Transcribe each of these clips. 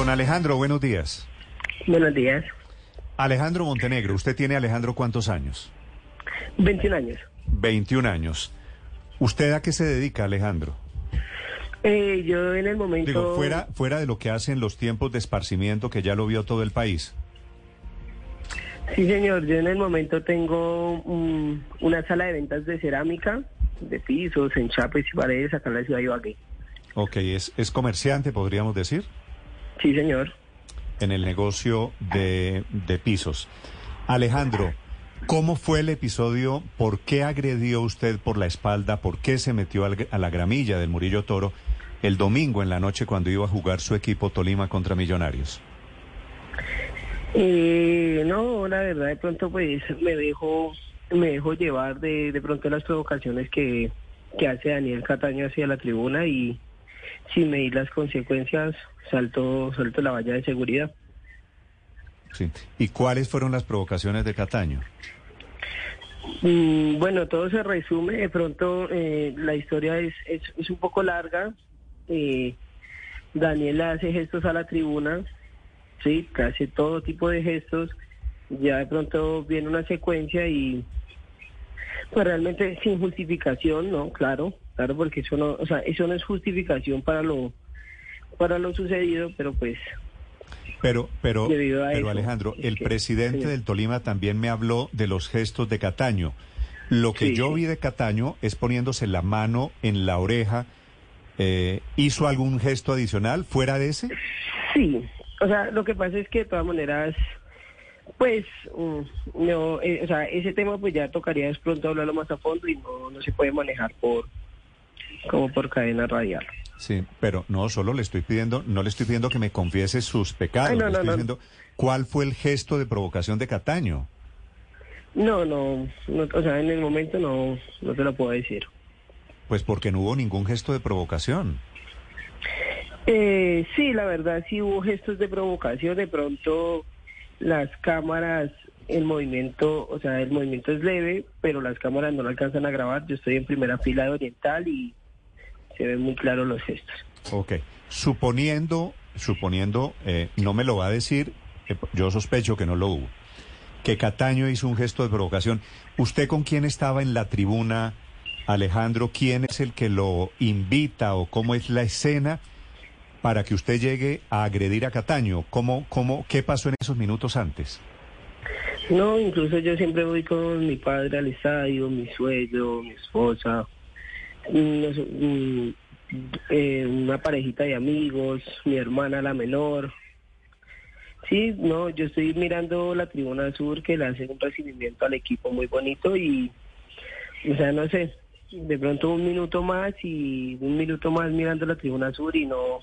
Don Alejandro, buenos días. Buenos días. Alejandro Montenegro, ¿usted tiene, Alejandro, cuántos años? 21 años. 21 años. ¿Usted a qué se dedica, Alejandro? Eh, yo en el momento... Digo, fuera, fuera de lo que hacen los tiempos de esparcimiento que ya lo vio todo el país. Sí, señor. Yo en el momento tengo una sala de ventas de cerámica, de pisos, enchapes y paredes acá en la ciudad de Ibagué. Ok, es, es comerciante, podríamos decir, Sí, señor. en el negocio de, de pisos. Alejandro, ¿cómo fue el episodio? ¿Por qué agredió usted por la espalda? ¿Por qué se metió al- a la gramilla del Murillo Toro el domingo en la noche cuando iba a jugar su equipo Tolima contra Millonarios? Eh, no, la verdad de pronto pues me dejo, me dejo llevar de, de pronto las provocaciones que, que hace Daniel Cataño hacia la tribuna y sin medir las consecuencias salto, salto la valla de seguridad. Sí. ¿Y cuáles fueron las provocaciones de Cataño? Mm, Bueno, todo se resume. De pronto, eh, la historia es, es, es un poco larga. Eh, Daniel hace gestos a la tribuna, sí, hace todo tipo de gestos. Ya de pronto viene una secuencia y, pues realmente sin justificación, ¿no? Claro, claro, porque eso no, o sea, eso no es justificación para lo, para lo sucedido, pero pues Pero, pero, pero Alejandro, el que- presidente sí. del Tolima también me habló de los gestos de Cataño. Lo que Sí, yo vi de Cataño es poniéndose la mano en la oreja. Eh, ¿Hizo algún gesto adicional fuera de ese? Sí, o sea, lo que pasa es que de todas maneras, pues, mm, no, eh, o sea, ese tema pues ya tocaría de pronto hablarlo más a fondo y no, no se puede manejar por, como por cadena radial. Sí, pero no solo le estoy pidiendo, no le estoy pidiendo que me confiese sus pecados, Ay, no, le no, estoy no. diciendo cuál fue el gesto de provocación de Cataño. No, no, no, o sea, en el momento no, no te lo puedo decir. Pues porque no hubo ningún gesto de provocación. Eh, sí, la verdad sí hubo gestos de provocación, de pronto las cámaras, el movimiento, o sea, el movimiento es leve, pero las cámaras no lo alcanzan a grabar. Yo estoy en primera fila de Oriental y se ven muy claros los gestos. Ok. Suponiendo, suponiendo, eh, no me lo va a decir, eh, yo sospecho que no lo hubo, que Cataño hizo un gesto de provocación. ¿Usted con quién estaba en la tribuna, Alejandro? ¿Quién es el que lo invita o cómo es la escena para que usted llegue a agredir a Cataño? ¿Cómo, cómo, ¿Qué pasó en esos minutos antes? No, incluso yo siempre voy con mi padre al estadio, mi suegro, mi esposa, unos- un- eh, una parejita de amigos, mi hermana la menor. Sí, no, yo estoy mirando la tribuna sur que le hace un recibimiento al equipo muy bonito y, o sea, no sé, de pronto un minuto más y un minuto más mirando la tribuna sur y no,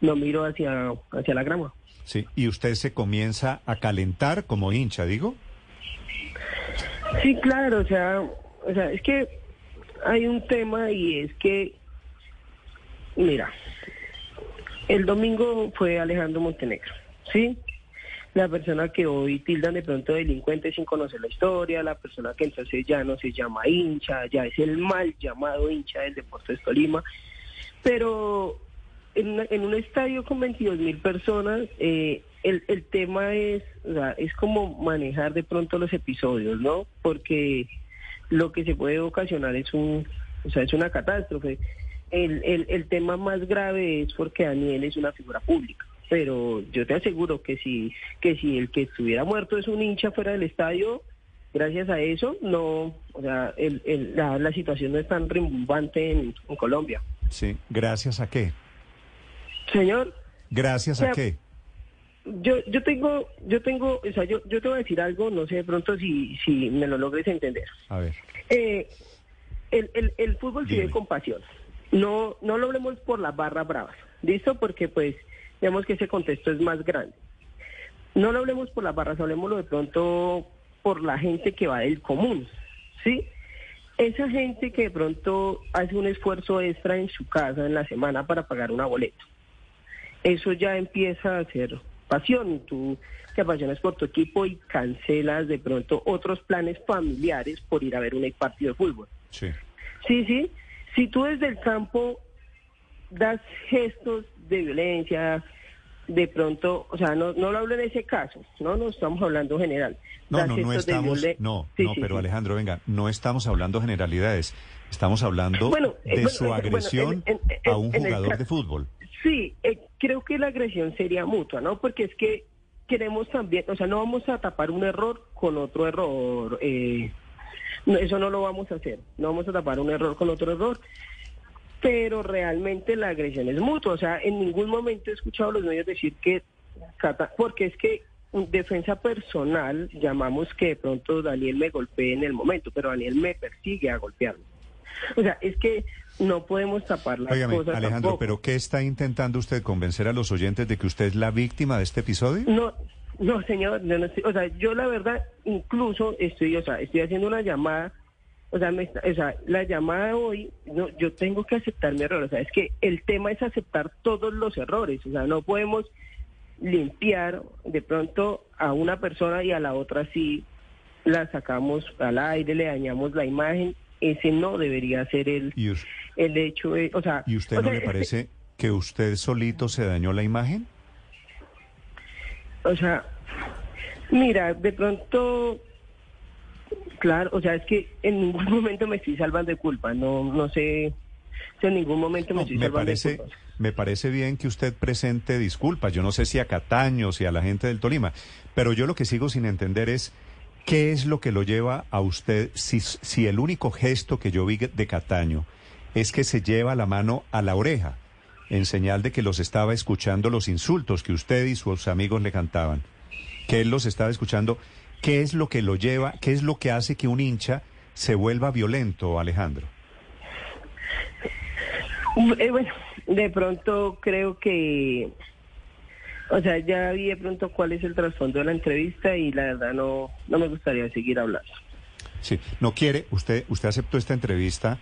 no miro hacia, hacia la grama. Sí, y usted se comienza a calentar como hincha, digo. Sí, claro, o sea, o sea, es que hay un tema y es que, mira, el domingo fue Alejandro Montenegro, ¿sí? La persona que hoy tildan de pronto de delincuente sin conocer la historia, la persona que entonces ya no se llama hincha, ya es el mal llamado hincha del Deportes Tolima, pero en, una- en un estadio con 22 mil personas, eh, el, el tema es, o sea, es como manejar de pronto los episodios, ¿no? Porque lo que se puede ocasionar es un, o sea, es una catástrofe. El, el, el tema más grave es porque Daniel es una figura pública, pero yo te aseguro que si, que si el que estuviera muerto es un hincha fuera del estadio, gracias a eso, no, o sea, el, el- la, la situación no es tan rimbombante en, en Colombia. Sí, gracias a qué. Señor, Gracias O sea, a qué. Yo yo tengo yo tengo o sea yo yo te voy a decir algo no sé de pronto si si me lo logres entender. A ver. eh, el, el, el fútbol vive Dígame. con pasión. No no lo hablemos por las barras bravas. Listo porque pues digamos que ese contexto es más grande. No lo hablemos por las barras hablemoslo de pronto por la gente que va del común sí esa gente que de pronto hace un esfuerzo extra en su casa en la semana para pagar una boleta. Eso ya empieza a ser pasión. Tú te apasionas por tu equipo y cancelas de pronto otros planes familiares por ir a ver un partido de fútbol. Sí. Sí, sí. Si tú desde el campo das gestos de violencia, de pronto, o sea, no, no lo hablo en ese caso, no, no estamos hablando general. No, no, no de estamos, no, Sí, no, sí, pero sí. Alejandro, venga, no estamos hablando generalidades, estamos hablando Bueno, eh, de bueno, su eh, bueno, agresión en- en- a un el jugador de fútbol. Sí, eh, creo que la agresión sería mutua, ¿no? Porque es que queremos también, o sea, no vamos a tapar un error con otro error. eh, no, eso no lo vamos a hacer. No vamos a tapar un error con otro error. Pero realmente la agresión es mutua. O sea, en ningún momento he escuchado a los medios decir que. Porque es que en defensa personal llamamos que de pronto Daniel me golpee en el momento, pero Daniel me persigue a golpearme. O sea, es que no podemos tapar las Óigame, cosas. Alejandro, tampoco. pero ¿qué está intentando usted convencer a los oyentes de que usted es la víctima de este episodio? No, no, señor, no estoy- o sea, yo la verdad incluso estoy, o sea, estoy haciendo una llamada, o sea, me está- o sea, la llamada hoy, no, yo tengo que aceptar mi error, o sea, es que el tema es aceptar todos los errores, o sea, no podemos limpiar de pronto a una persona y a la otra sí la sacamos al aire, le dañamos la imagen, ese no debería ser el, ¿Y, us- el hecho, de, o sea, y usted o no sea, le es que- parece que usted solito se dañó la imagen? O sea, mira, de pronto, claro, o sea, es que en ningún momento me estoy salvando de culpa, no, no sé, en ningún momento me No, estoy me salvando parece, de culpa. me parece bien que usted presente disculpas. Yo no sé si a Cataño, si a la gente del Tolima, pero yo lo que sigo sin entender es qué es lo que lo lleva a usted, si, si el único gesto que yo vi de Cataño es que se lleva la mano a la oreja, en señal de que los estaba escuchando los insultos que usted y sus amigos le cantaban, que él los estaba escuchando. ¿Qué es lo que lo lleva, qué es lo que hace que un hincha se vuelva violento, Alejandro? Eh, bueno, de pronto creo que, o sea, ya vi de pronto cuál es el trasfondo de la entrevista y la verdad no, no me gustaría seguir hablando. Sí, no quiere, usted, usted aceptó esta entrevista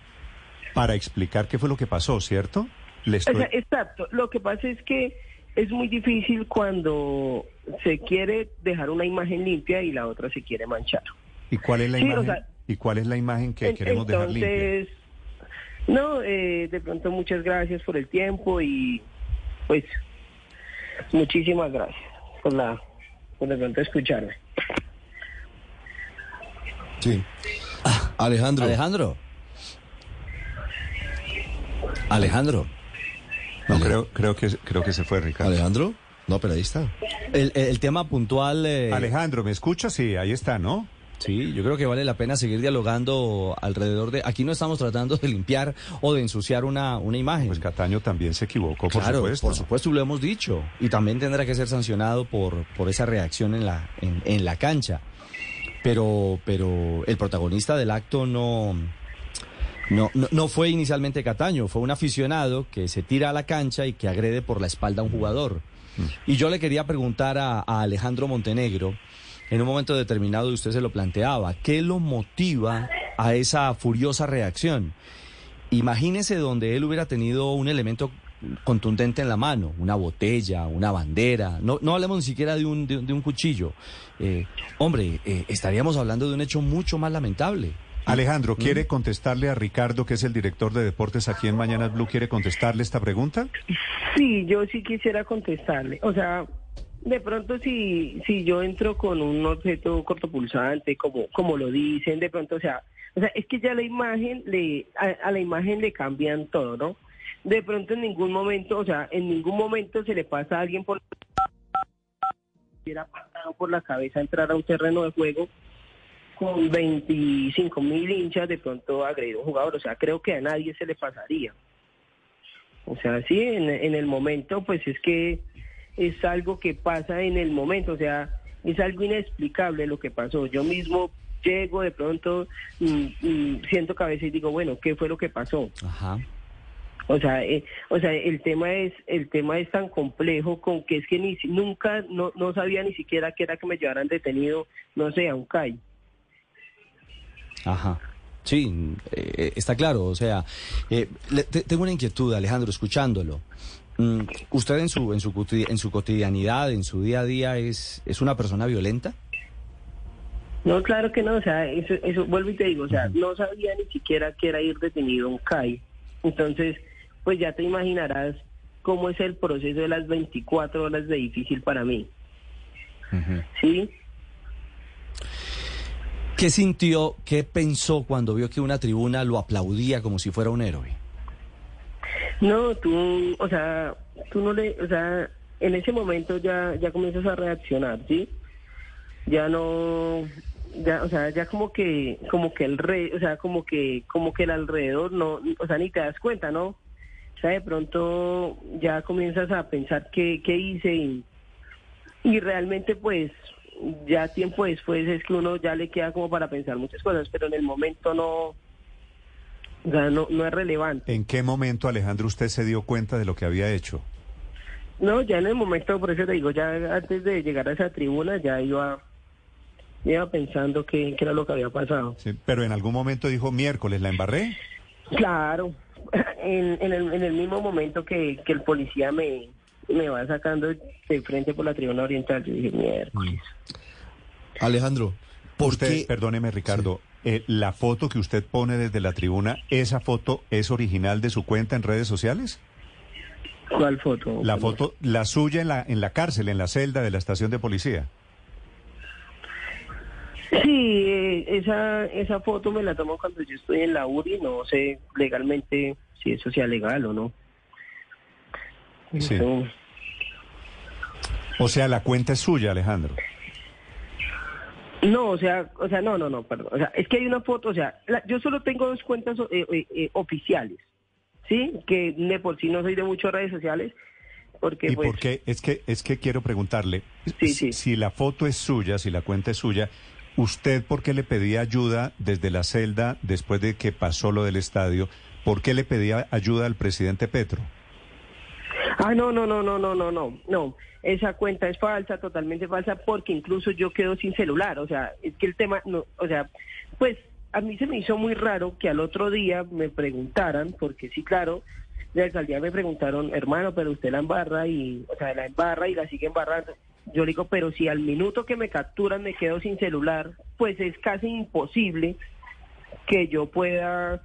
para explicar qué fue lo que pasó, ¿cierto? Le O sea, exacto. Lo que pasa es que es muy difícil cuando se quiere dejar una imagen limpia y la otra se quiere manchar. ¿Y cuál es la sí, o imagen? sea, ¿Y cuál es la imagen que En- queremos dejar limpia? Entonces, no, eh, de pronto muchas gracias por el tiempo y pues muchísimas gracias por la por de pronto escucharme. Sí. Alejandro. Alejandro. Alejandro. No, creo, creo que creo que se fue Ricardo. Alejandro. No, pero ahí está. El, el tema puntual. eh, Alejandro, ¿me escucha? Sí, ahí está, ¿no? Sí, yo creo que vale la pena seguir dialogando alrededor de. Aquí no estamos tratando de limpiar o de ensuciar una, una imagen. Pues Cataño también se equivocó, por claro, supuesto. por supuesto, lo hemos dicho. Y también tendrá que ser sancionado por, por esa reacción en la, en, en la cancha. Pero, pero el protagonista del acto no, no, no, no fue inicialmente Cataño, fue un aficionado que se tira a la cancha y que agrede por la espalda a un jugador. Y yo le quería preguntar a, a Alejandro Montenegro, en un momento determinado usted se lo planteaba, ¿qué lo motiva a esa furiosa reacción? Imagínese donde él hubiera tenido un elemento contundente en la mano, una botella, una bandera, no, no hablemos ni siquiera de un, de, de un cuchillo. Eh, hombre, eh, estaríamos hablando de un hecho mucho más lamentable. Alejandro, Mm. ¿quiere contestarle a Ricardo, que es el director de deportes aquí en Mañanas Blue? ¿Quiere contestarle esta pregunta? Sí, yo sí quisiera contestarle. O sea, de pronto si si yo entro con un objeto cortopulsante, como como lo dicen, de pronto, o sea, o sea, es que ya la imagen le a, a la imagen le cambian todo, ¿no? De pronto en ningún momento, o sea, en ningún momento se le pasa a alguien por hubiera pasado por la cabeza entrar a un terreno de juego con 25 mil hinchas de pronto agredir a un jugador. O sea, creo que a nadie se le pasaría. O sea, sí, en el momento, pues es que es algo que pasa en el momento. O sea, es algo inexplicable lo que pasó. Yo mismo llego de pronto, mm, mm, siento cabeza y digo, bueno, ¿qué fue lo que pasó? Ajá. O sea, eh, o sea, el tema es el tema es tan complejo con que es que ni nunca no, no sabía ni siquiera que era que me llevaran detenido, no sé, a un CAI. Ajá. Sí, eh, está claro. O sea, eh, le- te- tengo una inquietud, Alejandro, escuchándolo. Mm, ¿Usted en su, en, su, en su cotidianidad, en su día a día, es, es una persona violenta? No, claro que no, o sea, eso, eso vuelvo y te digo, o sea, no sabía ni siquiera que era ir detenido un CAI. Entonces, pues ya te imaginarás cómo es el proceso de las 24 horas de difícil para mí. ¿Sí? ¿Qué sintió, qué pensó cuando vio que una tribuna lo aplaudía como si fuera un héroe? No, tú, o sea, tú no le, o sea, en ese momento ya, ya comienzas a reaccionar, ¿sí? Ya no, ya, o sea, ya como que, como que el rey, o sea, como que, como que el alrededor no, o sea, ni te das cuenta, ¿no? O sea, de pronto ya comienzas a pensar qué, qué hice y, y realmente pues ya tiempo después es que uno ya le queda como para pensar muchas cosas, pero en el momento no, o sea, no, no es relevante. ¿En qué momento, Alejandro, usted se dio cuenta de lo que había hecho? No, ya en el momento, por eso te digo, ya antes de llegar a esa tribuna ya iba, iba pensando qué, qué era lo que había pasado. Sí, pero en algún momento dijo, miércoles, ¿la embarré? Claro, en, en, el, en el mismo momento que, que el policía me, me va sacando de frente por la tribuna oriental, yo dije, miércoles. Alejandro, ¿por Usted, qué? perdóneme, Ricardo, eh, la foto que usted pone desde la tribuna, ¿esa foto es original de su cuenta en redes sociales? ¿Cuál foto? La foto, la suya en la, en la cárcel, en la celda de la estación de policía. Sí, eh, esa, esa foto me la tomo cuando yo estoy en la URI, no sé legalmente si eso sea legal o no. Sí. Eso- O sea, la cuenta es suya, Alejandro. No, o sea, o sea, no, no, no, perdón. O sea, es que hay una foto, o sea, la- yo solo tengo dos cuentas eh, eh, eh, oficiales, ¿sí? Que de por sí no soy de muchas redes sociales, porque ¿Y pues... por qué? Es que, es que quiero preguntarle, Sí, si- sí. si la foto es suya, si la cuenta es suya, ¿usted por qué le pedía ayuda desde la celda después de que pasó lo del estadio? ¿Por qué le pedía ayuda al presidente Petro? Ah, no, no, no, no, no, no, no, no. Esa cuenta es falsa, totalmente falsa, porque incluso yo quedo sin celular. O sea, es que el tema, no, o sea, pues a mí se me hizo muy raro que al otro día me preguntaran, porque sí, claro, de alcaldía me preguntaron, hermano, pero usted la embarra y, o sea, la embarra y la sigue embarrando. Yo le digo, pero si al minuto que me capturan me quedo sin celular, pues es casi imposible que yo pueda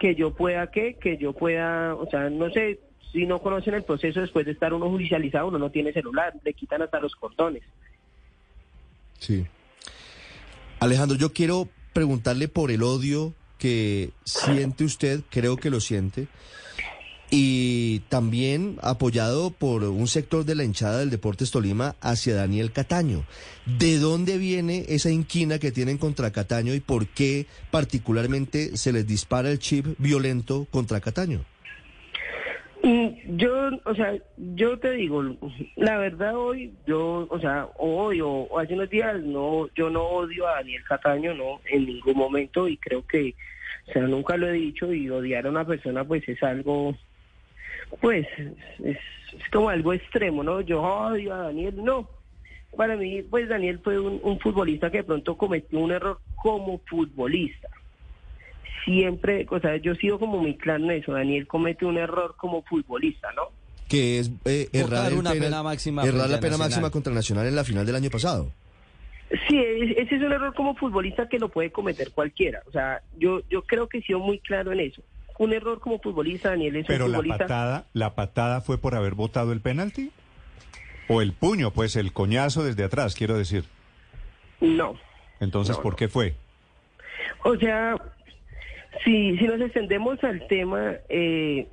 que yo pueda qué, que yo pueda, o sea, no sé, si no conocen el proceso después de estar uno judicializado, uno no tiene celular, le quitan hasta los cordones. Sí. Alejandro, yo quiero preguntarle por el odio que siente usted, creo que lo siente, y también apoyado por un sector de la hinchada del Deportes Tolima hacia Daniel Cataño. ¿De dónde viene esa inquina que tienen contra Cataño y por qué particularmente se les dispara el chip violento contra Cataño? Yo, o sea, yo te digo, la verdad hoy, yo, o sea, hoy o, hace unos días, no, yo no odio a Daniel Cataño, no, en ningún momento, y creo que, o sea, nunca lo he dicho, y odiar a una persona, pues es algo, pues, es, es como algo extremo, ¿no? Yo odio a Daniel, no. Para mí, pues Daniel fue un, un futbolista que de pronto cometió un error como futbolista siempre, o sea, yo sigo como muy claro en eso, Daniel comete un error como futbolista, ¿no? Que es eh, errar, una penal- pena máxima errar la pena Nacional. máxima contra Nacional en la final del año pasado. Sí, es- ese es un error como futbolista que lo puede cometer cualquiera, o sea, yo yo creo que he sido muy claro en eso. Un error como futbolista, Daniel es Pero un la futbolista. patada, la patada fue por haber votado el penalti o el puño, pues el coñazo desde atrás, quiero decir. No. Entonces, No, ¿por no. qué fue? O sea, si, si nos extendemos al tema, eh,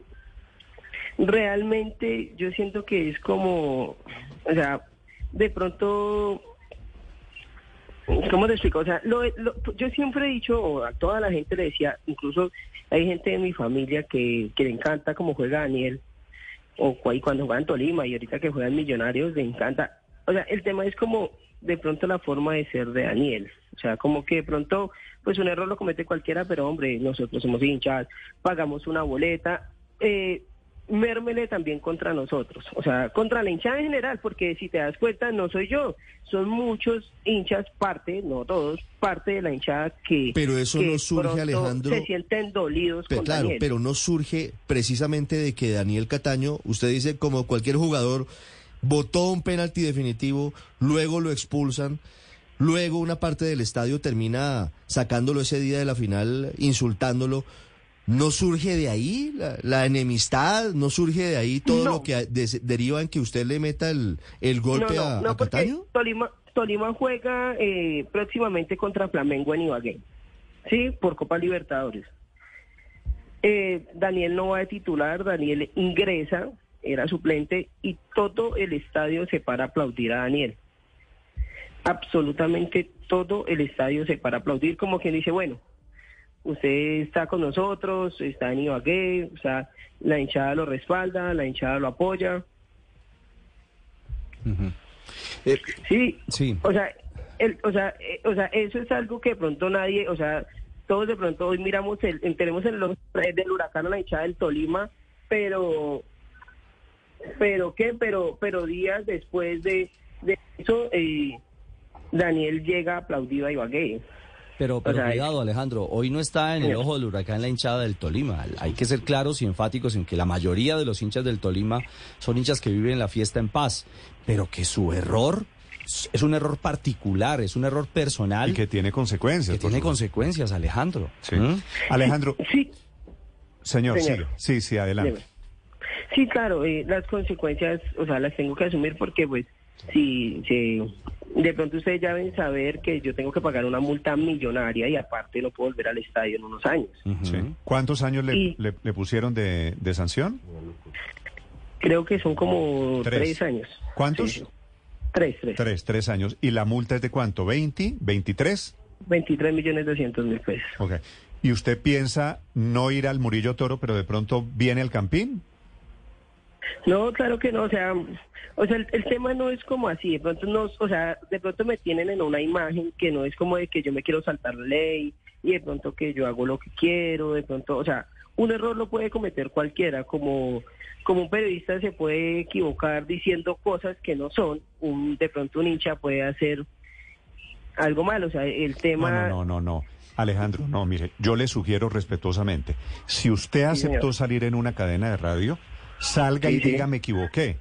realmente yo siento que es como, o sea, de pronto, ¿cómo te explico? O sea, lo- yo siempre he dicho, o a toda la gente le decía, incluso hay gente de mi familia que, que le encanta cómo juega Daniel, o cuando juega en Tolima, y ahorita que juegan Millonarios, le encanta. O sea, el tema es como de pronto la forma de ser de Daniel. O sea, como que de pronto, pues un error lo comete cualquiera, pero hombre, nosotros somos hinchas, pagamos una boleta, eh, mérmele también contra nosotros, o sea, contra la hinchada en general, porque si te das cuenta, no soy yo, son muchos hinchas, parte, no todos, parte de la hinchada que, Pero eso que no surge, Alejandro. se sienten dolidos Pero con claro, Daniel. pero no surge precisamente de que Daniel Cataño, usted dice como cualquier jugador, votó un penalti definitivo, luego lo expulsan, luego una parte del estadio termina sacándolo ese día de la final, insultándolo. ¿No surge de ahí la, la enemistad? ¿No surge de ahí todo No. lo que de- deriva en que usted le meta el, el golpe a, a Cataño? Tolima, Tolima juega eh, próximamente contra Flamengo en Ibagué, sí, por Copa Libertadores. Eh, Daniel no va de titular, Daniel ingresa, era suplente y todo el estadio se para a aplaudir a Daniel. Absolutamente todo el estadio se para aplaudir, como quien dice, bueno, usted está con nosotros, está en Ibagué, o sea, la hinchada lo respalda, la hinchada lo apoya. Eh, Sí, sí. o sea, el, o sea, eh, o sea, eso es algo que de pronto nadie, o sea, todos de pronto hoy miramos, el, en- tenemos el los del huracán a la hinchada del Tolima, pero, pero qué, pero, pero días después de, de eso, eh, Daniel llega aplaudido a Ibagué. Pero, pero sea, cuidado, Alejandro, hoy no está en el ojo del huracán la hinchada del Tolima. Hay que ser claros y enfáticos en que la mayoría de los hinchas del Tolima son hinchas que viven la fiesta en paz, pero que su error es un error particular, es un error personal Y que tiene consecuencias. que tiene supuesto. consecuencias, Alejandro. Sí. ¿Mm? Alejandro, Sí, señor, Señor. Sí, sí, adelante. Dime. Sí, claro, eh, las consecuencias, o sea, las tengo que asumir porque, pues, si, si de pronto ustedes ya deben saber que yo tengo que pagar una multa millonaria y aparte no puedo volver al estadio en unos años. Sí. ¿Cuántos años le, Y- le- le pusieron de, de sanción? Creo que son como Tres. tres, años. ¿Cuántos? Sí. Tres, tres. Tres, tres años. ¿Y la multa es de cuánto? ¿20? ¿23? 23 millones 200 mil pesos. Ok. ¿Y usted piensa no ir al Murillo Toro, pero de pronto viene al Campín? No, claro que no, o sea, o sea, el, el tema no es como así, de pronto no, o sea, de pronto me tienen en una imagen que no es como de que yo me quiero saltar la ley y de pronto que yo hago lo que quiero, de pronto, o sea, un error lo puede cometer cualquiera, como como un periodista se puede equivocar diciendo cosas que no son, un de pronto un hincha puede hacer algo mal, o sea, el tema No, no, no, no, no. Alejandro, no, mire, yo le sugiero respetuosamente, si usted Sí, aceptó salir en una cadena de radio, salga y Sí, diga me equivoqué.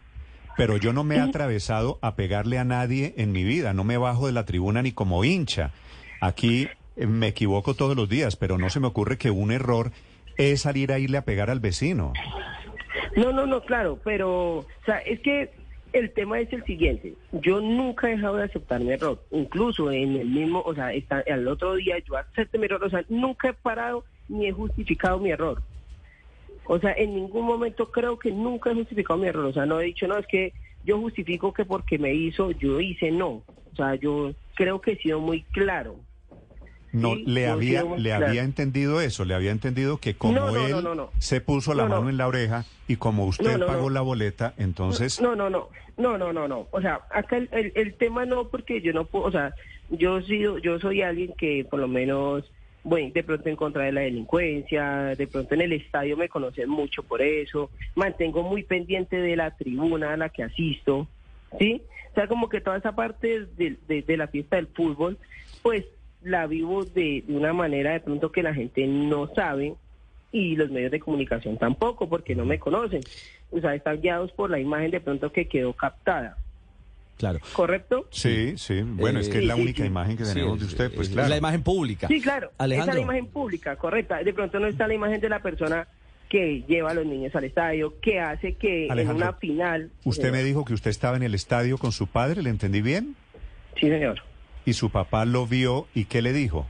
Pero yo no me he atravesado a pegarle a nadie en mi vida, no me bajo de la tribuna ni como hincha. Aquí eh, me equivoco todos los días, pero no se me ocurre que un error es salir a irle a pegar al vecino. No, no, no, claro, pero, o sea, es que el tema es el siguiente. Yo nunca he dejado de aceptar mi error. Incluso en el mismo, o sea, está, al otro día yo acepté mi error. O sea, nunca he parado ni he justificado mi error. O sea, en ningún momento creo que nunca he justificado mi error. O sea, no he dicho, no, es que yo justifico que porque me hizo, yo hice, no. O sea, yo creo que he sido muy claro. No, Sí, le había, le claro. había entendido eso, le había entendido que como No, no, él no, no, no. se puso la No, no. mano en la oreja y como usted pagó la boleta, entonces... No, no, no, no, no, no, no. O sea, acá el, el, el tema no, porque yo no puedo, o sea, yo sido, yo soy alguien que por lo menos, bueno, de pronto en contra de la delincuencia, de pronto en el estadio me conocen mucho por eso, mantengo muy pendiente de la tribuna a la que asisto, ¿sí? O sea, como que toda esa parte de, de, de la fiesta del fútbol, pues la vivo de, de una manera de pronto que la gente no sabe y los medios de comunicación tampoco, porque no me conocen. O sea, están guiados por la imagen de pronto que quedó captada. Claro. ¿Correcto? Sí, sí, bueno, es que Eh, es la sí, única sí. imagen que Sí, tenemos de es- usted, pues es claro. la imagen pública. Sí, claro. Esa Alejandro. es la imagen pública, correcta. De pronto no está la imagen de la persona que lleva a los niños al estadio, que hace que Alejandro, en una final... Usted me señor. dijo que usted estaba en el estadio con su padre, ¿le entendí bien? Sí, señor. Y su papá lo vio y ¿qué le dijo?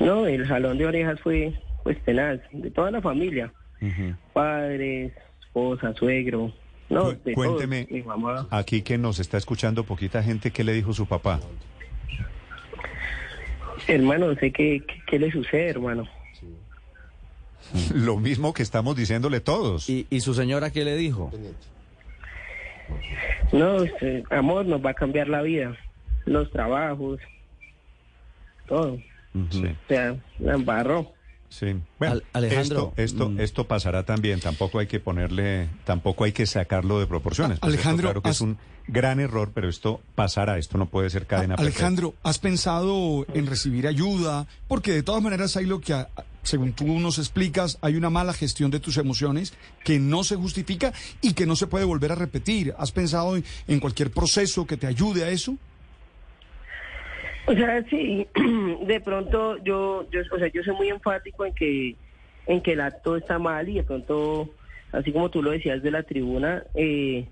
No, el jalón de orejas fue pues tenaz, de toda la familia. Ujú. Padres, esposa, suegro. No, Cu- cuénteme. todos, mi mamá. Aquí que nos está escuchando poquita gente, ¿qué le dijo su papá? Hermano, no sé qué, qué, qué le sucede, hermano. Lo mismo que estamos diciéndole todos. ¿Y, ¿Y su señora qué le dijo? No, este, amor, nos va a cambiar la vida, los trabajos, todo. O sea, la embarró. Sí. Bueno, Al- Alejandro, esto, esto, mm. esto pasará también. Tampoco hay que ponerle, tampoco hay que sacarlo de proporciones. Pues esto Alejandro, claro que es un gran error, pero esto pasará. Esto no puede ser cadena. Alejandro, ¿has pensado en recibir ayuda? Porque de todas maneras hay lo que, según tú nos explicas, hay una mala gestión de tus emociones que no se justifica y que no se puede volver a repetir. ¿Has pensado en, en cualquier proceso que te ayude a eso? O sea, sí, de pronto yo, yo, o sea, yo soy muy enfático en que en que el acto está mal y de pronto, así como tú lo decías de la tribuna, eh,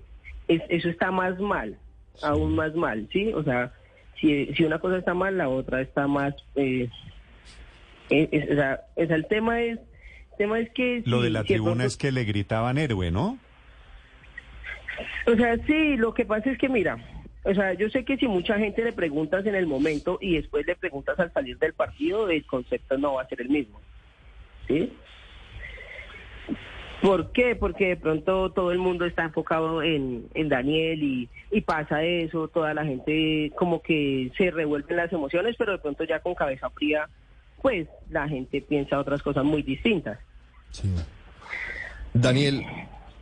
es- eso está más mal, aún más mal, ¿sí? O sea, si, si una cosa está mal, la otra está más... Eh, eh, es- o, sea, o sea, el tema es... El tema es que... Lo si- de la si tribuna pronto- es que le gritaban héroe, ¿no? O sea, sí, lo que pasa es que mira, o sea, yo sé que si mucha gente le preguntas en el momento y después le preguntas al salir del partido, el concepto no va a ser el mismo. ¿Sí? ¿Por qué? Porque de pronto todo el mundo está enfocado en, en Daniel y, y pasa eso, toda la gente como que se revuelven las emociones, pero de pronto ya con cabeza fría, pues la gente piensa otras cosas muy distintas. Sí. Daniel,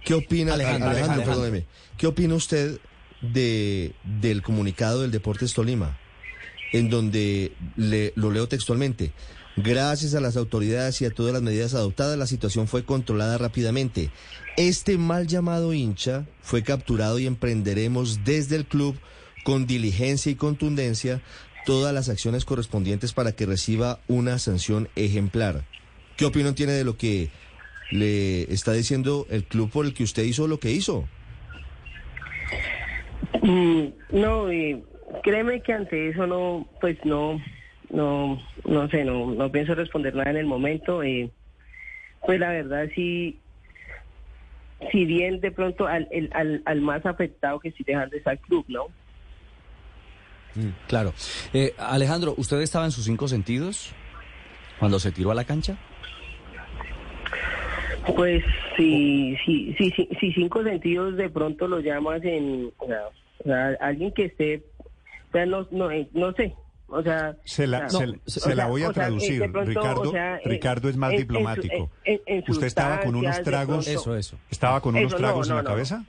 ¿qué opina Alejandro, Alejandro, Alejandro. perdóneme, ¿qué opina usted de del comunicado del Deportes Tolima? En donde le, lo leo textualmente. Gracias a las autoridades y a todas las medidas adoptadas, la situación fue controlada rápidamente. Este mal llamado hincha fue capturado y emprenderemos desde el club con diligencia y contundencia todas las acciones correspondientes para que reciba una sanción ejemplar. ¿Qué opinión tiene de lo que le está diciendo el club por el que usted hizo lo que hizo? Mm, No, créeme que ante eso no, pues no, no, no sé, no, no pienso responder nada en el momento. eh, pues la verdad sí, si bien de pronto al, el- al, al más afectado que estoy dejando es al club, ¿no? Claro. Eh, Alejandro, ¿usted estaba en sus cinco sentidos cuando se tiró a la cancha? Pues si, si, si, si cinco sentidos de pronto lo llamas en, o sea, alguien que esté, o sea, no, no, eh, no sé, o sea... Se la, se, la- o se sea, la voy a o sea, eh, traducir. pronto, Ricardo, o sea, eh, Ricardo es más en- diplomático. en- en ¿Usted estaba con unos tragos? Eso, eso. ¿Estaba con unos Eso, no, tragos en la no. cabeza?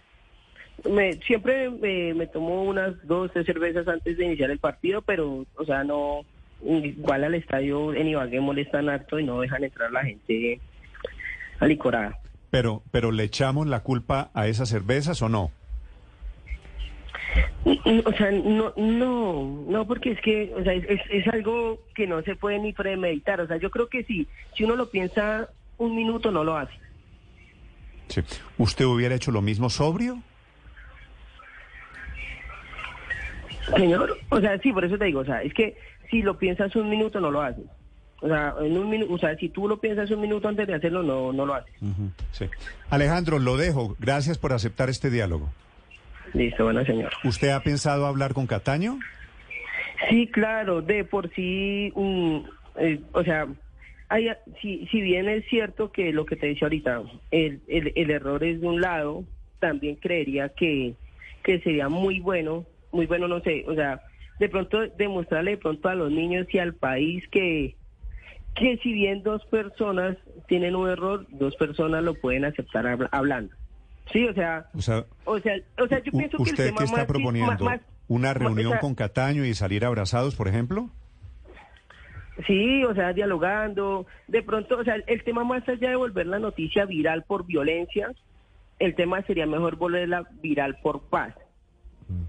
Me, siempre me, me tomo unas dos, tres cervezas antes de iniciar el partido, pero, o sea, no, igual al estadio en Ibagué molestan harto y no dejan entrar la gente alicorada. Pero, pero ¿le echamos la culpa a esas cervezas o no? O sea, no, no, no, porque es que, o sea, es, es, algo que no se puede ni premeditar. O sea, yo creo que sí, si uno lo piensa un minuto, no lo hace. Sí. ¿Usted hubiera hecho lo mismo sobrio? Señor, o sea, sí, por eso te digo, o sea, es que si lo piensas un minuto, no lo haces. O sea, en un minuto, o sea, si tú lo piensas un minuto antes de hacerlo, no, no lo haces. Sí. Alejandro, lo dejo. Gracias por aceptar este diálogo. Listo, bueno, señor. ¿Usted ha pensado hablar con Cataño? Sí, claro, de por sí, eh, o sea, hay, si, si bien es cierto que lo que te decía ahorita, el, el, el error es de un lado, también creería que, que sería muy bueno, muy bueno, no sé, o sea, de pronto demostrarle de pronto a los niños y al país que, que si bien dos personas tienen un error, dos personas lo pueden aceptar habla- hablando. Sí, o sea, O sea, o sea, o sea, yo pienso que el ¿usted tema qué está más- proponiendo? más- ¿Una reunión con Cataño y salir abrazados, por ejemplo? Sí, o sea, dialogando. De pronto, o sea, el tema más allá de volver la noticia viral por violencia, el tema sería mejor volverla viral por paz.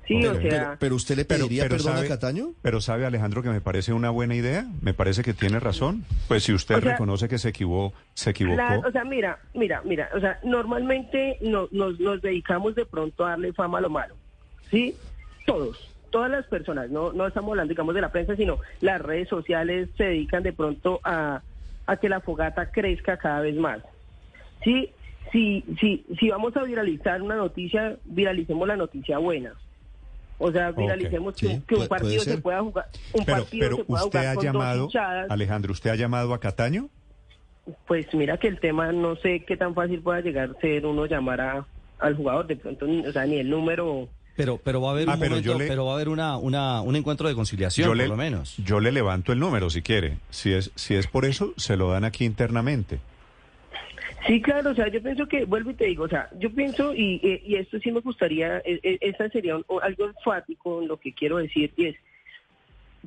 Sí, o pero, sea, pero- pero usted le pediría pero perdón sabe, a Cataño? pero sabe, Alejandro, que me parece una buena idea. Me parece que tiene razón. Pues si usted O sea, reconoce que se equivocó, se equivocó. Claro, o sea, mira, mira, mira, o sea, normalmente no- nos, nos dedicamos de pronto a darle fama a lo malo, ¿sí? Todos, todas las personas, no, no estamos hablando, digamos, de la prensa, sino las redes sociales se dedican de pronto a, a que la fogata crezca cada vez más, ¿sí? Si, si, si vamos a viralizar una noticia, viralicemos la noticia buena. O sea, viralicemos que, sí, un- que un partido se pueda jugar, un pero partido pero se pueda usted jugar ha con llamado. Alejandro, ¿usted ha llamado a Cataño? Pues mira que el tema no sé qué tan fácil pueda llegar a ser uno llamar a, al jugador, de pronto, ni- o sea, ni el número. Pero, pero va a haber Ah, un pero momento, yo le- pero va a haber una, una, un encuentro de conciliación, yo por le, lo menos. Yo le levanto el número si quiere. Si es, si es por eso, se lo dan aquí internamente. Sí, claro, o sea, yo pienso que, vuelvo y te digo, o sea, yo pienso, y, y, y esto sí me gustaría, e- e- esta sería un- algo enfático en lo que quiero decir, y es,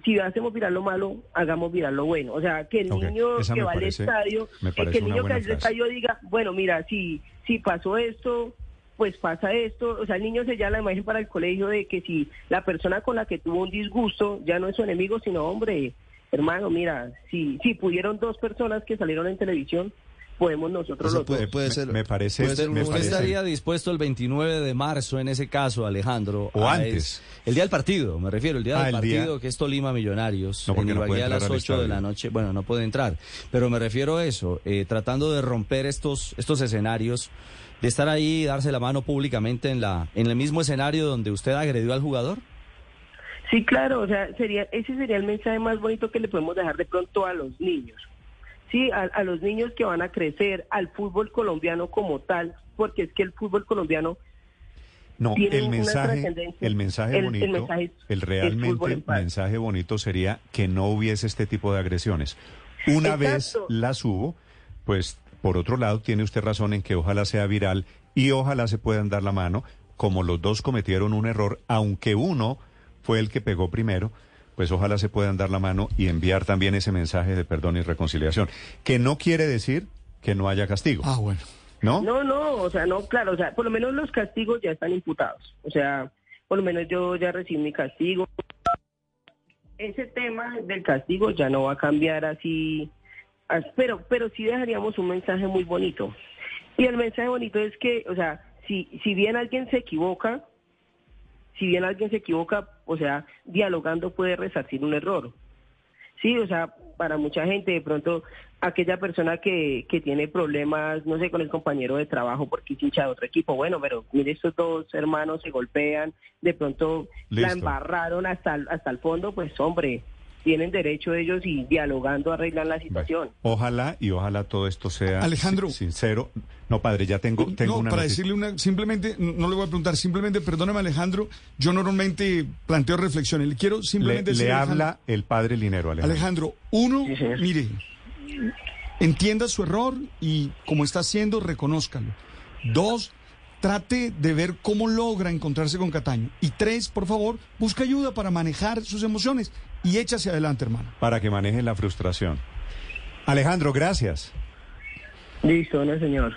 si hacemos virar lo malo, hagamos virar lo bueno. O sea, que el Ok, niño que va parece- al estadio, eh, que el niño que al estadio diga, bueno, mira, si, si pasó esto, pues pasa esto. O sea, el niño se lleva la imagen para el colegio de que si la persona con la que tuvo un disgusto ya no es su enemigo, sino, hombre, hermano, mira, si, si pudieron dos personas que salieron en televisión, podemos nosotros Eso los puede, dos. puede Me- ser. me parece- puede ser me ¿Usted parece- estaría dispuesto el 29 de marzo en ese caso, Alejandro? O a antes. es- el día del partido, me refiero, el día Ah, del el día- partido que es Tolima Millonarios. No, porque en no Ibagué a entrar las al 8 de la noche. Bueno, no puede entrar. Pero me refiero a eso, eh, tratando de romper estos, estos escenarios, de estar ahí y darse la mano públicamente en, la, en el mismo escenario donde usted agredió al jugador. Sí, claro, o sea, sería ese sería el mensaje más bonito que le podemos dejar de pronto a los niños. Sí, a, a los niños que van a crecer, al fútbol colombiano como tal, porque es que el fútbol colombiano No, tiene el mensaje, el mensaje El- el bonito, el, mensaje fútbol realmente mensaje bonito sería que no hubiese este tipo de agresiones. Una vez las hubo, pues por otro lado tiene usted razón en que ojalá sea viral y ojalá se puedan dar la mano, como los dos cometieron un error, aunque uno fue el que pegó primero, pues ojalá se puedan dar la mano y enviar también ese mensaje de perdón y reconciliación, que no quiere decir que no haya castigo, Ah, bueno. ¿no? No, no, o sea, no, claro, o sea, por lo menos los castigos ya están imputados. O sea, por lo menos yo ya recibí mi castigo. Ese tema del castigo ya no va a cambiar así, as- pero, pero sí dejaríamos un mensaje muy bonito. Y el mensaje bonito es que, o sea, si, si bien alguien se equivoca, si bien alguien se equivoca, o sea, dialogando puede resarcir un error. Sí, o sea, para mucha gente, de pronto, aquella persona que, que tiene problemas, no sé, con el compañero de trabajo porque hincha de otro equipo, bueno, pero mire, estos dos hermanos se golpean, de pronto la embarraron hasta, hasta el fondo, pues hombre, tienen derecho ellos y dialogando arreglan la Bueno, situación. ojalá y ojalá todo esto sea Alejandro. si- sincero. No, padre, ya tengo, tengo no, una para decirle una, simplemente, no le voy a preguntar, simplemente, perdóname Alejandro, yo normalmente planteo reflexiones, le quiero Le, simplemente le decir, Alejandro, habla el padre Linero, Alejandro. Alejandro, uno, Sí, mire, entienda su error y como está haciendo, reconózcalo. Dos, trate de ver cómo logra encontrarse con Cataño. Y tres, por favor, busca ayuda para manejar sus emociones y échase adelante, hermano. Para que maneje la frustración. Alejandro, gracias. Listo, no señor.